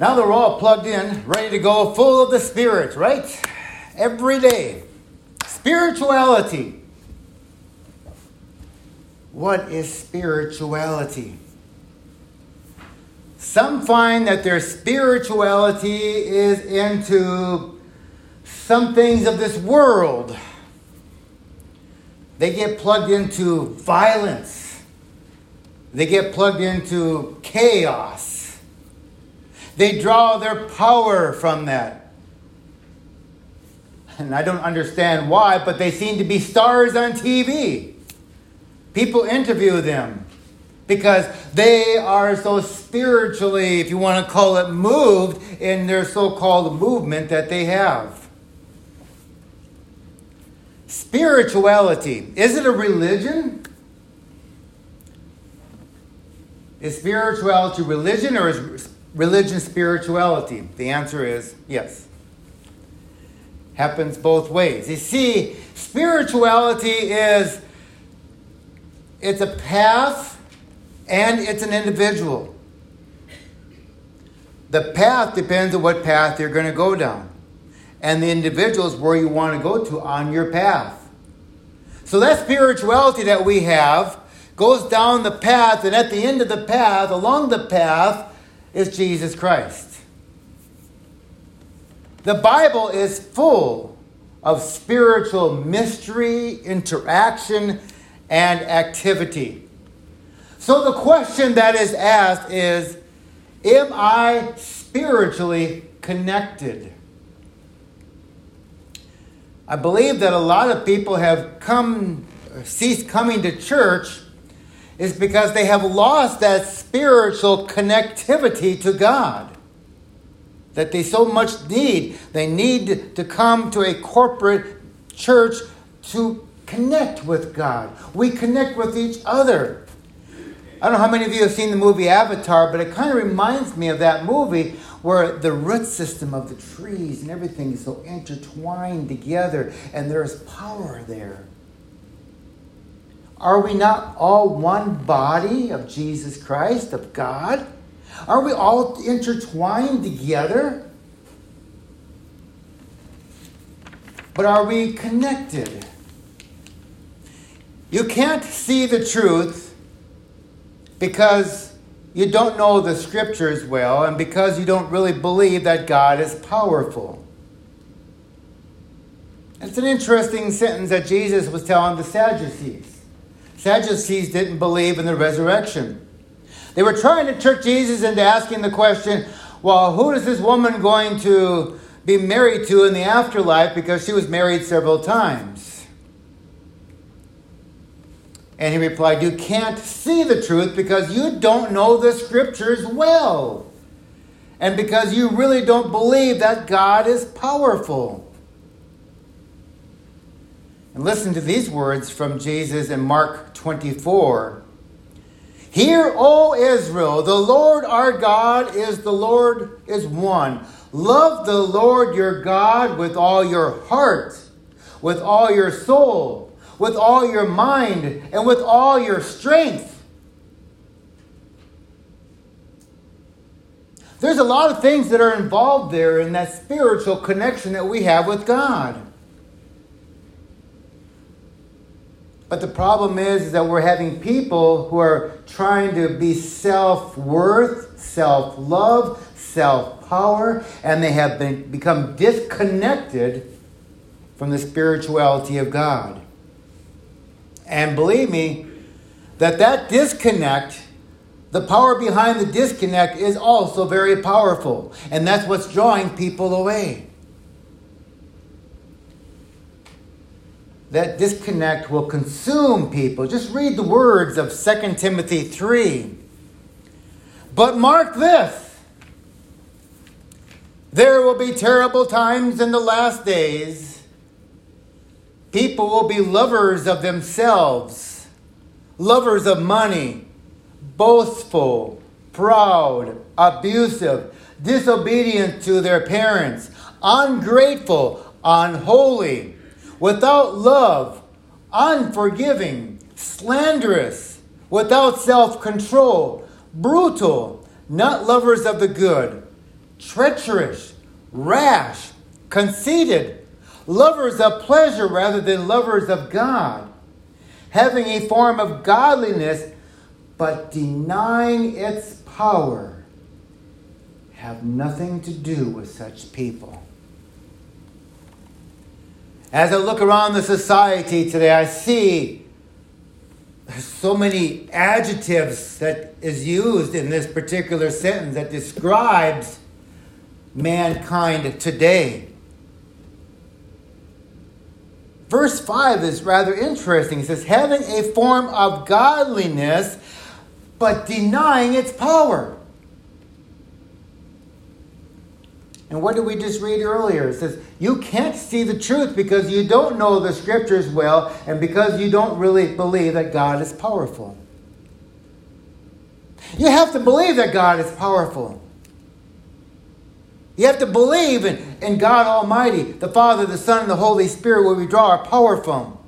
Now that we're all plugged in, ready to go, full of the Spirit, right? Every day. Spirituality. What is spirituality? Some find that their spirituality is into some things of this world. They get plugged into violence. They get plugged into chaos. They draw their power from that. And I don't understand why, but they seem to be stars on TV. People interview them because they are so spiritually, if you want to call it, moved in their so called movement that they have. Spirituality. Is it a religion? Is spirituality religion or is religion spirituality? The answer is yes. Happens both ways. You see, spirituality is it's a path and it's an individual. The path depends on what path you're going to go down. And the individual is where you want to go to on your path. So that spirituality that we have goes down the path, and at the end of the path, along the path, is Jesus Christ. The Bible is full of spiritual mystery, interaction, and activity. So the question that is asked is Am I spiritually connected? I believe that a lot of people have come ceased coming to church is because they have lost that spiritual connectivity to God that they so much need. They need to come to a corporate church to connect with God. We connect with each other. I don't know how many of you have seen the movie Avatar, but it kind of reminds me of that movie where the root system of the trees and everything is so intertwined together and there's power there. Are we not all one body of Jesus Christ, of God? Are we all intertwined together? But are we connected? You can't see the truth because you don't know the scriptures well and because you don't really believe that God is powerful. It's an interesting sentence that Jesus was telling the Sadducees. Sadducees didn't believe in the resurrection. They were trying to trick Jesus into asking the question, well, who is this woman going to be married to in the afterlife because she was married several times? And he replied, You can't see the truth because you don't know the scriptures well. And because you really don't believe that God is powerful. And listen to these words from Jesus in Mark 24. Hear, O Israel, the Lord our God is the Lord is one. Love the Lord your God with all your heart, with all your soul, with all your mind, and with all your strength. There's a lot of things that are involved there in that spiritual connection that we have with God. But the problem is, that we're having people who are trying to be self worth, self love, self power, and they have been, become disconnected from the spirituality of God. And believe me, that that disconnect, the power behind the disconnect is also very powerful. And that's what's drawing people away. That disconnect will consume people. Just read the words of 2 Timothy 3. But mark this there will be terrible times in the last days. People will be lovers of themselves, lovers of money, boastful, proud, abusive, disobedient to their parents, ungrateful, unholy without love, unforgiving, slanderous, without self control, brutal, not lovers of the good, treacherous, rash, conceited, lovers of pleasure rather than lovers of God, having a form of godliness, but denying its power, have nothing to do with such people. As I look around the society today, I see so many adjectives that is used in this particular sentence that describes mankind today. Verse 5 is rather interesting. It says, having a form of godliness, but denying its power. And what did we just read earlier? It says, You can't see the truth because you don't know the scriptures well and because you don't really believe that God is powerful. You have to believe that God is powerful. You have to believe in, in God Almighty, the Father, the Son, and the Holy Spirit, where we draw our power from.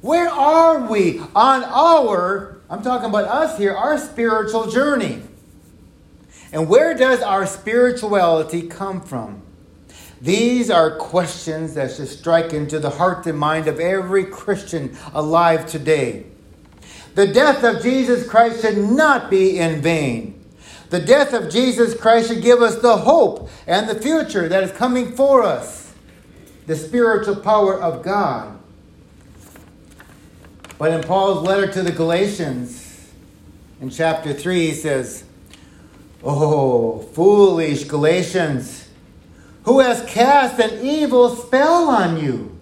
Where are we on our, I'm talking about us here, our spiritual journey? And where does our spirituality come from? These are questions that should strike into the heart and mind of every Christian alive today. The death of Jesus Christ should not be in vain. The death of Jesus Christ should give us the hope and the future that is coming for us, the spiritual power of God. But in Paul's letter to the Galatians, in chapter 3, he says, Oh, foolish Galatians, who has cast an evil spell on you?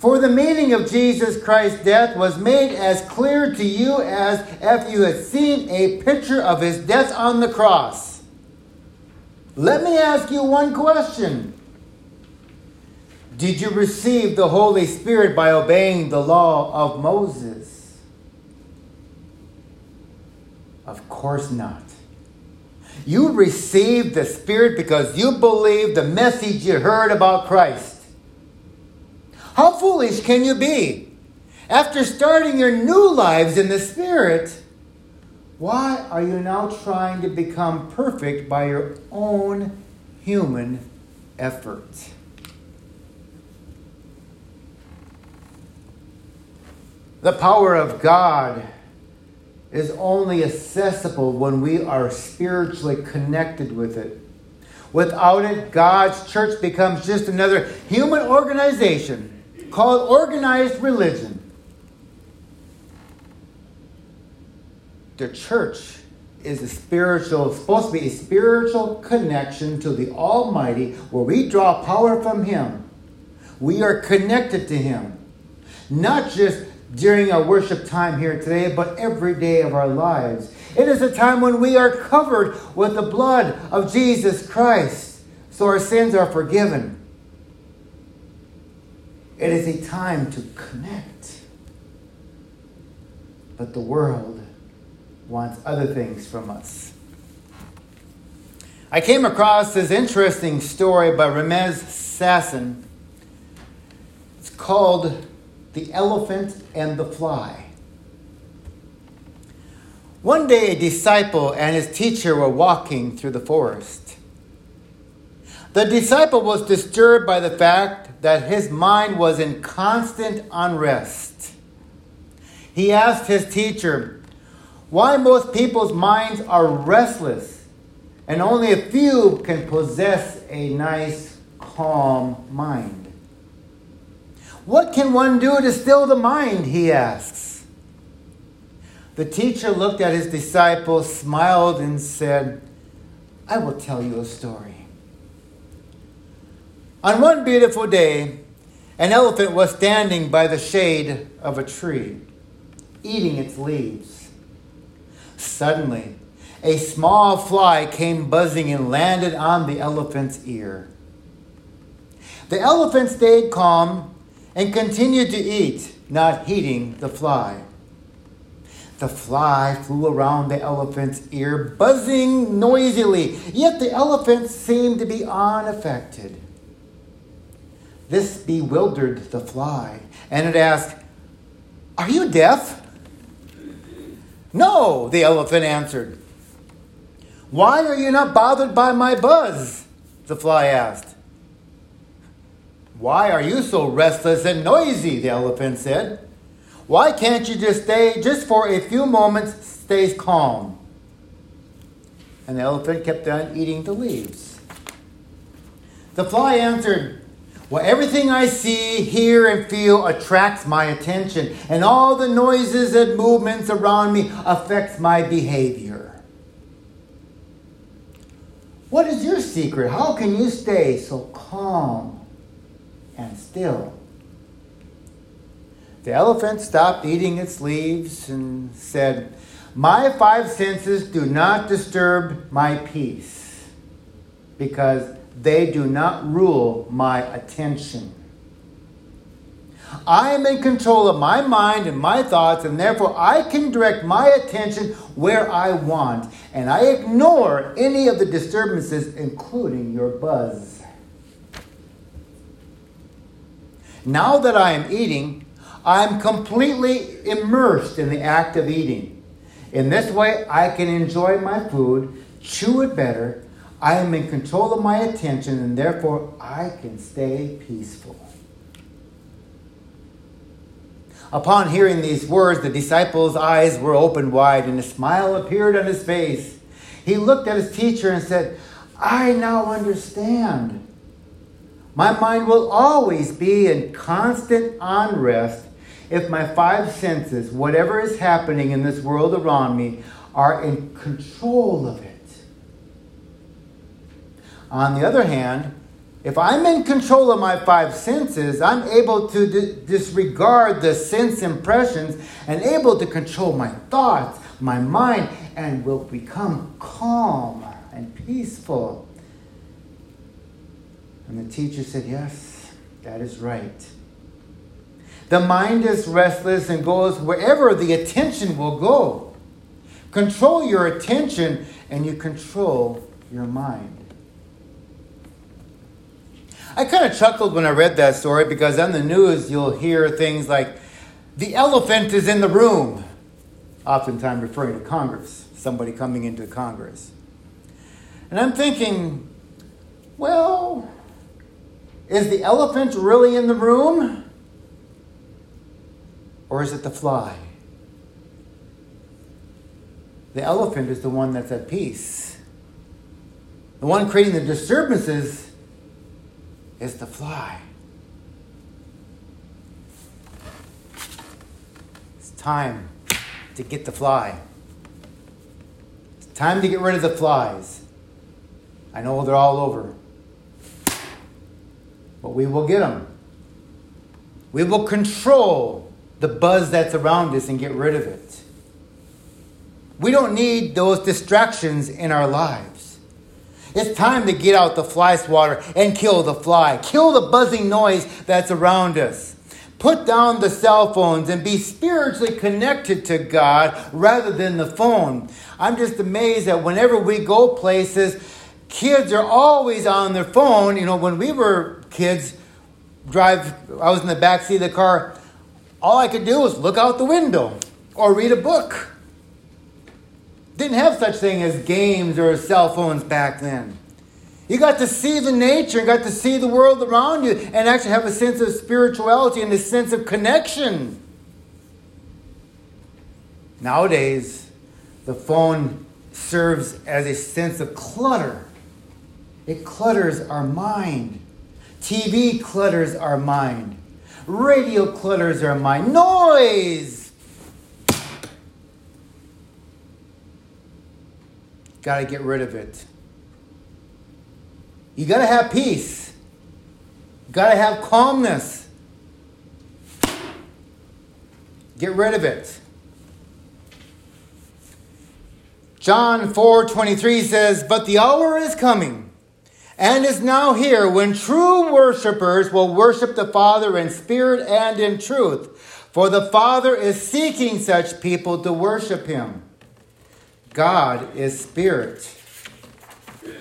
For the meaning of Jesus Christ's death was made as clear to you as if you had seen a picture of his death on the cross. Let me ask you one question. Did you receive the Holy Spirit by obeying the law of Moses? Of course not. You received the Spirit because you believed the message you heard about Christ. How foolish can you be? After starting your new lives in the Spirit, why are you now trying to become perfect by your own human effort? The power of God is only accessible when we are spiritually connected with it. Without it, God's church becomes just another human organization called organized religion. The church is a spiritual, supposed to be a spiritual connection to the Almighty where we draw power from Him. We are connected to Him. Not just during our worship time here today, but every day of our lives. It is a time when we are covered with the blood of Jesus Christ, so our sins are forgiven. It is a time to connect. But the world wants other things from us. I came across this interesting story by Remez Sasson. It's called The Elephant and the Fly. One day, a disciple and his teacher were walking through the forest. The disciple was disturbed by the fact that his mind was in constant unrest. He asked his teacher why most people's minds are restless and only a few can possess a nice, calm mind. What can one do to still the mind? He asks. The teacher looked at his disciple, smiled, and said, I will tell you a story. On one beautiful day, an elephant was standing by the shade of a tree, eating its leaves. Suddenly, a small fly came buzzing and landed on the elephant's ear. The elephant stayed calm and continued to eat, not heeding the fly. The fly flew around the elephant's ear, buzzing noisily, yet the elephant seemed to be unaffected. This bewildered the fly, and it asked, Are you deaf? No, the elephant answered. Why are you not bothered by my buzz? The fly asked. Why are you so restless and noisy? The elephant said. Why can't you just stay, just for a few moments, stay calm? And the elephant kept on eating the leaves. The fly answered, Well, everything I see, hear, and feel attracts my attention, and all the noises and movements around me affects my behavior. What is your secret? How can you stay so calm and still? The elephant stopped eating its leaves and said, My five senses do not disturb my peace because they do not rule my attention. I am in control of my mind and my thoughts, and therefore I can direct my attention where I want, and I ignore any of the disturbances, including your buzz. Now that I am eating, I'm completely immersed in the act of eating. In this way, I can enjoy my food, chew it better. I am in control of my attention, and therefore I can stay peaceful. Upon hearing these words, the disciple's eyes were opened wide, and a smile appeared on his face. He looked at his teacher and said, I now understand. My mind will always be in constant unrest if my five senses, whatever is happening in this world around me, are in control of it. On the other hand, if I'm in control of my five senses, I'm able to d- disregard the sense impressions and able to control my thoughts, my mind, and will become calm and peaceful. And the teacher said, Yes, that is right. The mind is restless and goes wherever the attention will go. Control your attention and you control your mind. I kind of chuckled when I read that story because on the news you'll hear things like, the elephant is in the room, oftentimes referring to Congress, somebody coming into Congress. And I'm thinking, well, is the elephant really in the room? Or is it the fly? The elephant is the one that's at peace. The one creating the disturbances is the fly. It's time to get the fly. It's time to get rid of the flies. I know they're all over, but we will get them. We will control the buzz that's around us and get rid of it. We don't need those distractions in our lives. It's time to get out the fly swatter and kill the fly. Kill the buzzing noise that's around us. Put down the cell phones and be spiritually connected to God rather than the phone. I'm just amazed that whenever we go places, kids are always on their phone. You know, when we were kids, drive, I was in the back seat of the car, all I could do was look out the window or read a book. Didn't have such thing as games or cell phones back then. You got to see the nature, and got to see the world around you, and actually have a sense of spirituality and a sense of connection. Nowadays, the phone serves as a sense of clutter. It clutters our mind. TV clutters our mind. Radio clutters our mind. Noise Got to get rid of it. You got to have peace. Got to have calmness. Get rid of it. John 4:23 says, "But the hour is coming and is now here when true worshipers will worship the Father in spirit and in truth, for the Father is seeking such people to worship him." God is spirit.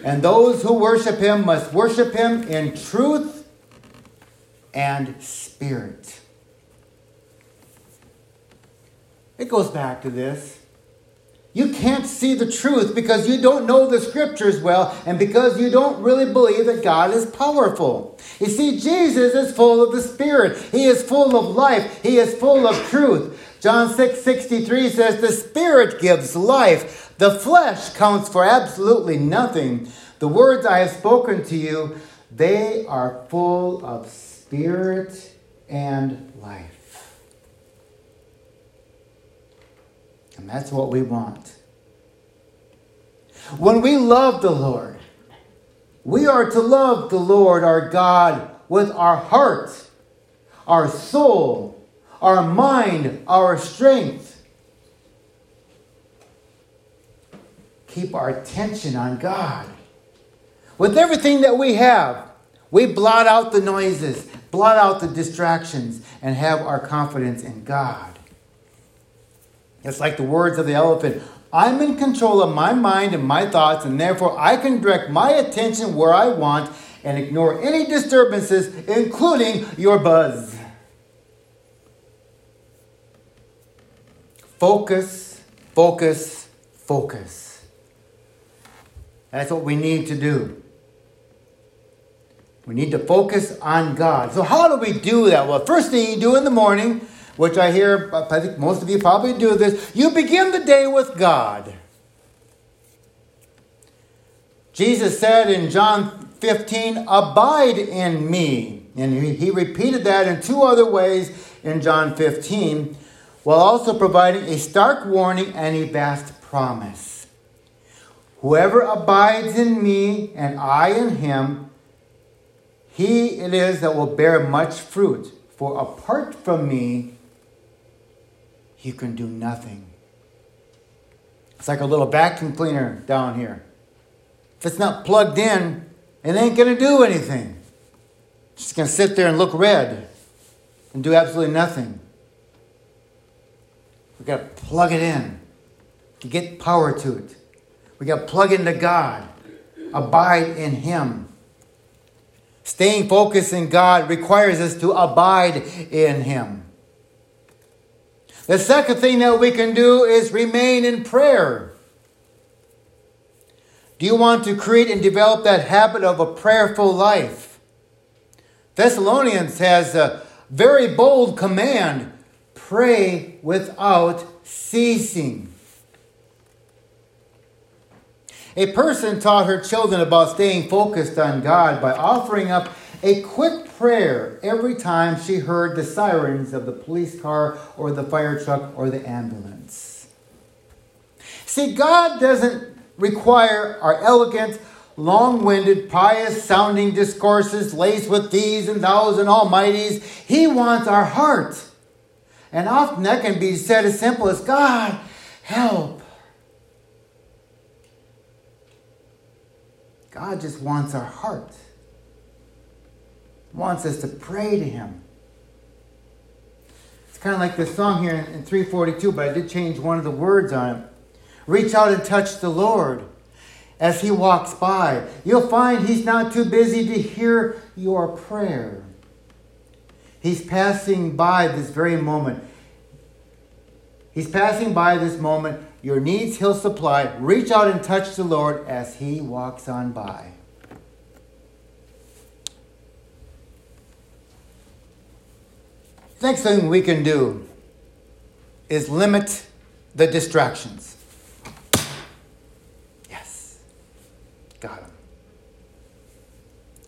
And those who worship him must worship him in truth and spirit. It goes back to this. You can't see the truth because you don't know the scriptures well and because you don't really believe that God is powerful. You see, Jesus is full of the Spirit, He is full of life, He is full of truth. John 6 63 says, The Spirit gives life, the flesh counts for absolutely nothing. The words I have spoken to you, they are full of spirit and life. And that's what we want. When we love the Lord, we are to love the Lord our God with our heart, our soul, our mind, our strength. Keep our attention on God. With everything that we have, we blot out the noises, blot out the distractions, and have our confidence in God. It's like the words of the elephant I'm in control of my mind and my thoughts, and therefore I can direct my attention where I want and ignore any disturbances, including your buzz. Focus, focus, focus. That's what we need to do. We need to focus on God. So, how do we do that? Well, first thing you do in the morning which I hear, I think most of you probably do this, you begin the day with God. Jesus said in John 15, Abide in me. And he repeated that in two other ways in John 15, while also providing a stark warning and a vast promise. Whoever abides in me and I in him, he it is that will bear much fruit. For apart from me, you can do nothing. It's like a little vacuum cleaner down here. If it's not plugged in, it ain't going to do anything. It's just going to sit there and look red and do absolutely nothing. We've got to plug it in to get power to it. We got to plug into God, abide in Him. Staying focused in God requires us to abide in Him. The second thing that we can do is remain in prayer. Do you want to create and develop that habit of a prayerful life? Thessalonians has a very bold command pray without ceasing. A person taught her children about staying focused on God by offering up a quick prayer every time she heard the sirens of the police car or the fire truck or the ambulance. See, God doesn't require our elegant, long winded, pious sounding discourses laced with thees and thous and almighties. He wants our heart. And often that can be said as simple as God, help. God just wants our heart wants us to pray to Him. It's kind of like this song here in 342, but I did change one of the words on it. Reach out and touch the Lord as He walks by. You'll find He's not too busy to hear your prayer. He's passing by this very moment. He's passing by this moment. Your needs He'll supply. Reach out and touch the Lord as He walks on by. Next thing we can do is limit the distractions. Yes. Got him.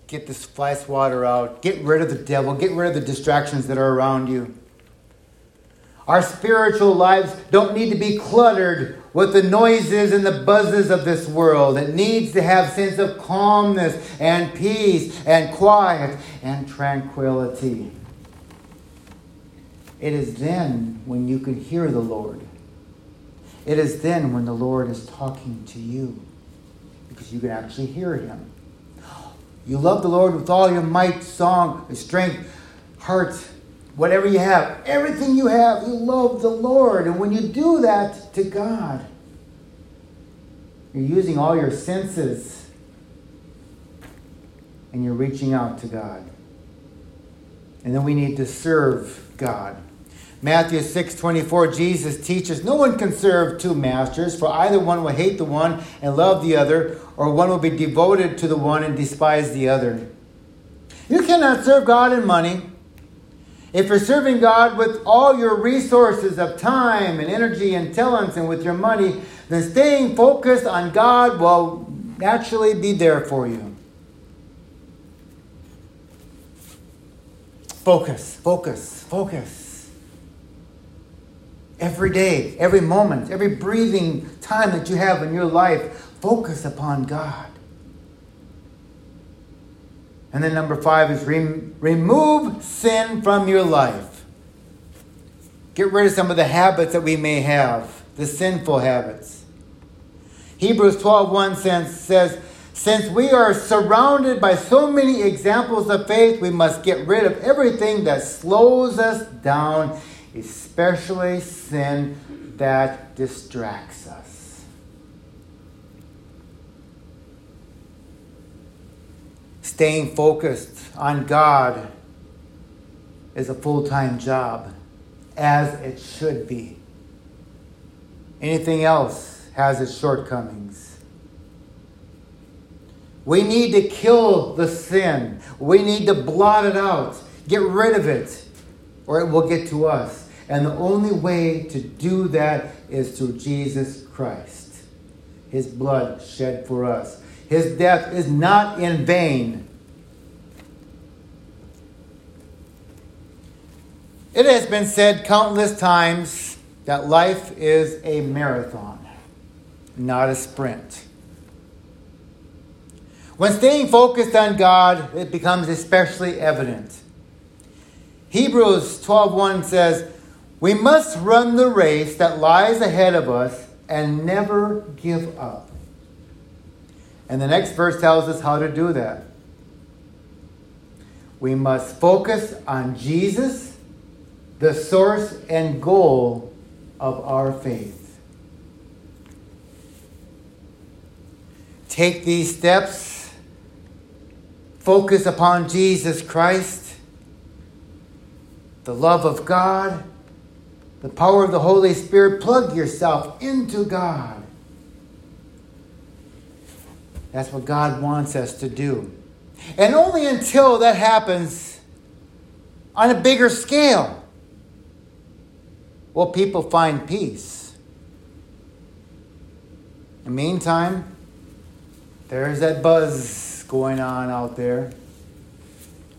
Get this fly swatter out. Get rid of the devil. Get rid of the distractions that are around you. Our spiritual lives don't need to be cluttered with the noises and the buzzes of this world. It needs to have sense of calmness and peace and quiet and tranquility. It is then when you can hear the Lord. It is then when the Lord is talking to you because you can actually hear Him. You love the Lord with all your might, song, strength, heart, whatever you have. Everything you have, you love the Lord. And when you do that to God, you're using all your senses and you're reaching out to God. And then we need to serve God. Matthew 6 24, Jesus teaches, No one can serve two masters, for either one will hate the one and love the other, or one will be devoted to the one and despise the other. You cannot serve God and money. If you're serving God with all your resources of time and energy and talents and with your money, then staying focused on God will naturally be there for you. Focus, focus, focus. Every day, every moment, every breathing time that you have in your life, focus upon God. And then number five is rem- remove sin from your life. Get rid of some of the habits that we may have, the sinful habits. Hebrews 12 says, says, Since we are surrounded by so many examples of faith, we must get rid of everything that slows us down, especially sin that distracts us. staying focused on God is a full time job, as it should be. Anything else has its shortcomings. We need to kill the sin. We need to blot it out, get rid of it, or it will get to us. And the only way to do that is through Jesus Christ. His blood shed for us. His death is not in vain. It has been said countless times that life is a marathon, not a sprint. When staying focused on God, it becomes especially evident. Hebrews 12:1 says, "We must run the race that lies ahead of us and never give up." And the next verse tells us how to do that. We must focus on Jesus, the source and goal of our faith. Take these steps, focus upon Jesus Christ, the love of God, the power of the Holy Spirit. Plug yourself into God. That's what God wants us to do. And only until that happens on a bigger scale will people find peace. In the meantime, there's that buzz going on out there.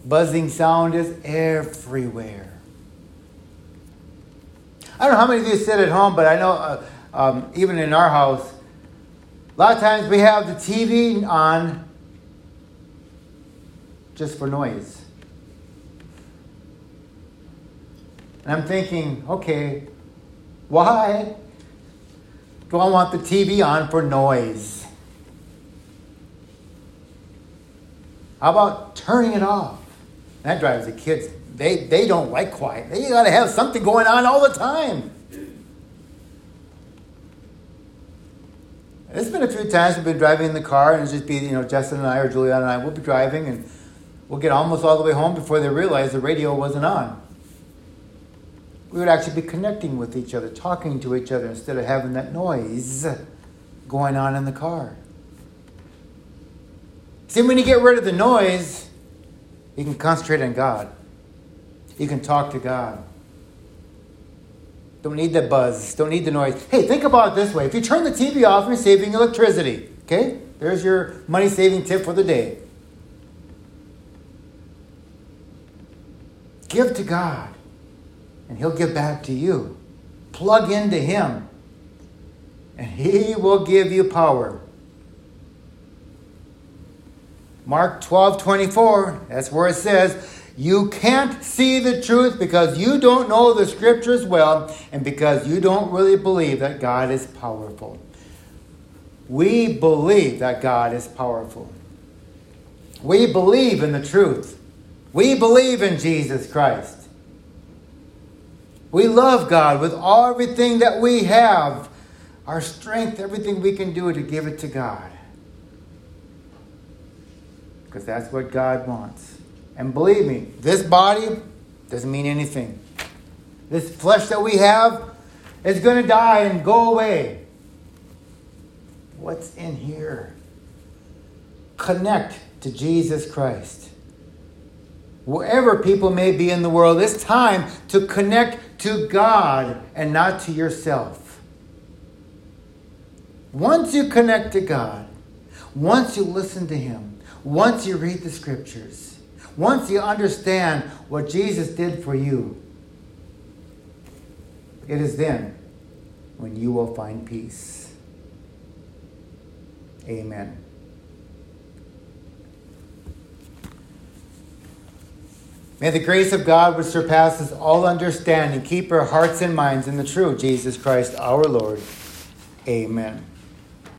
Buzzing sound is everywhere. I don't know how many of you sit at home, but I know uh, um, even in our house, a lot of times we have the TV on just for noise. And I'm thinking, okay, why do I want the TV on for noise? How about turning it off? That drives the kids. They, they don't like quiet. They got to have something going on all the time. It's been a few times we've been driving in the car, and just be, you know, Justin and I or Juliana and I we'll be driving, and we'll get almost all the way home before they realize the radio wasn't on. We would actually be connecting with each other, talking to each other, instead of having that noise going on in the car. See, when you get rid of the noise, you can concentrate on God. You can talk to God. Don't need the buzz. Don't need the noise. Hey, think about it this way. If you turn the TV off, you're saving electricity. Okay? There's your money saving tip for the day. Give to God, and He'll give back to you. Plug into Him, and He will give you power. Mark 12 24, that's where it says, you can't see the truth because you don't know the scriptures well and because you don't really believe that God is powerful. We believe that God is powerful. We believe in the truth. We believe in Jesus Christ. We love God with everything that we have, our strength, everything we can do to give it to God. Because that's what God wants. And believe me, this body doesn't mean anything. This flesh that we have is going to die and go away. What's in here? Connect to Jesus Christ. Wherever people may be in the world, it's time to connect to God and not to yourself. Once you connect to God, once you listen to Him, once you read the scriptures, once you understand what Jesus did for you, it is then when you will find peace. Amen. May the grace of God, which surpasses all understanding, keep our hearts and minds in the true Jesus Christ our Lord. Amen.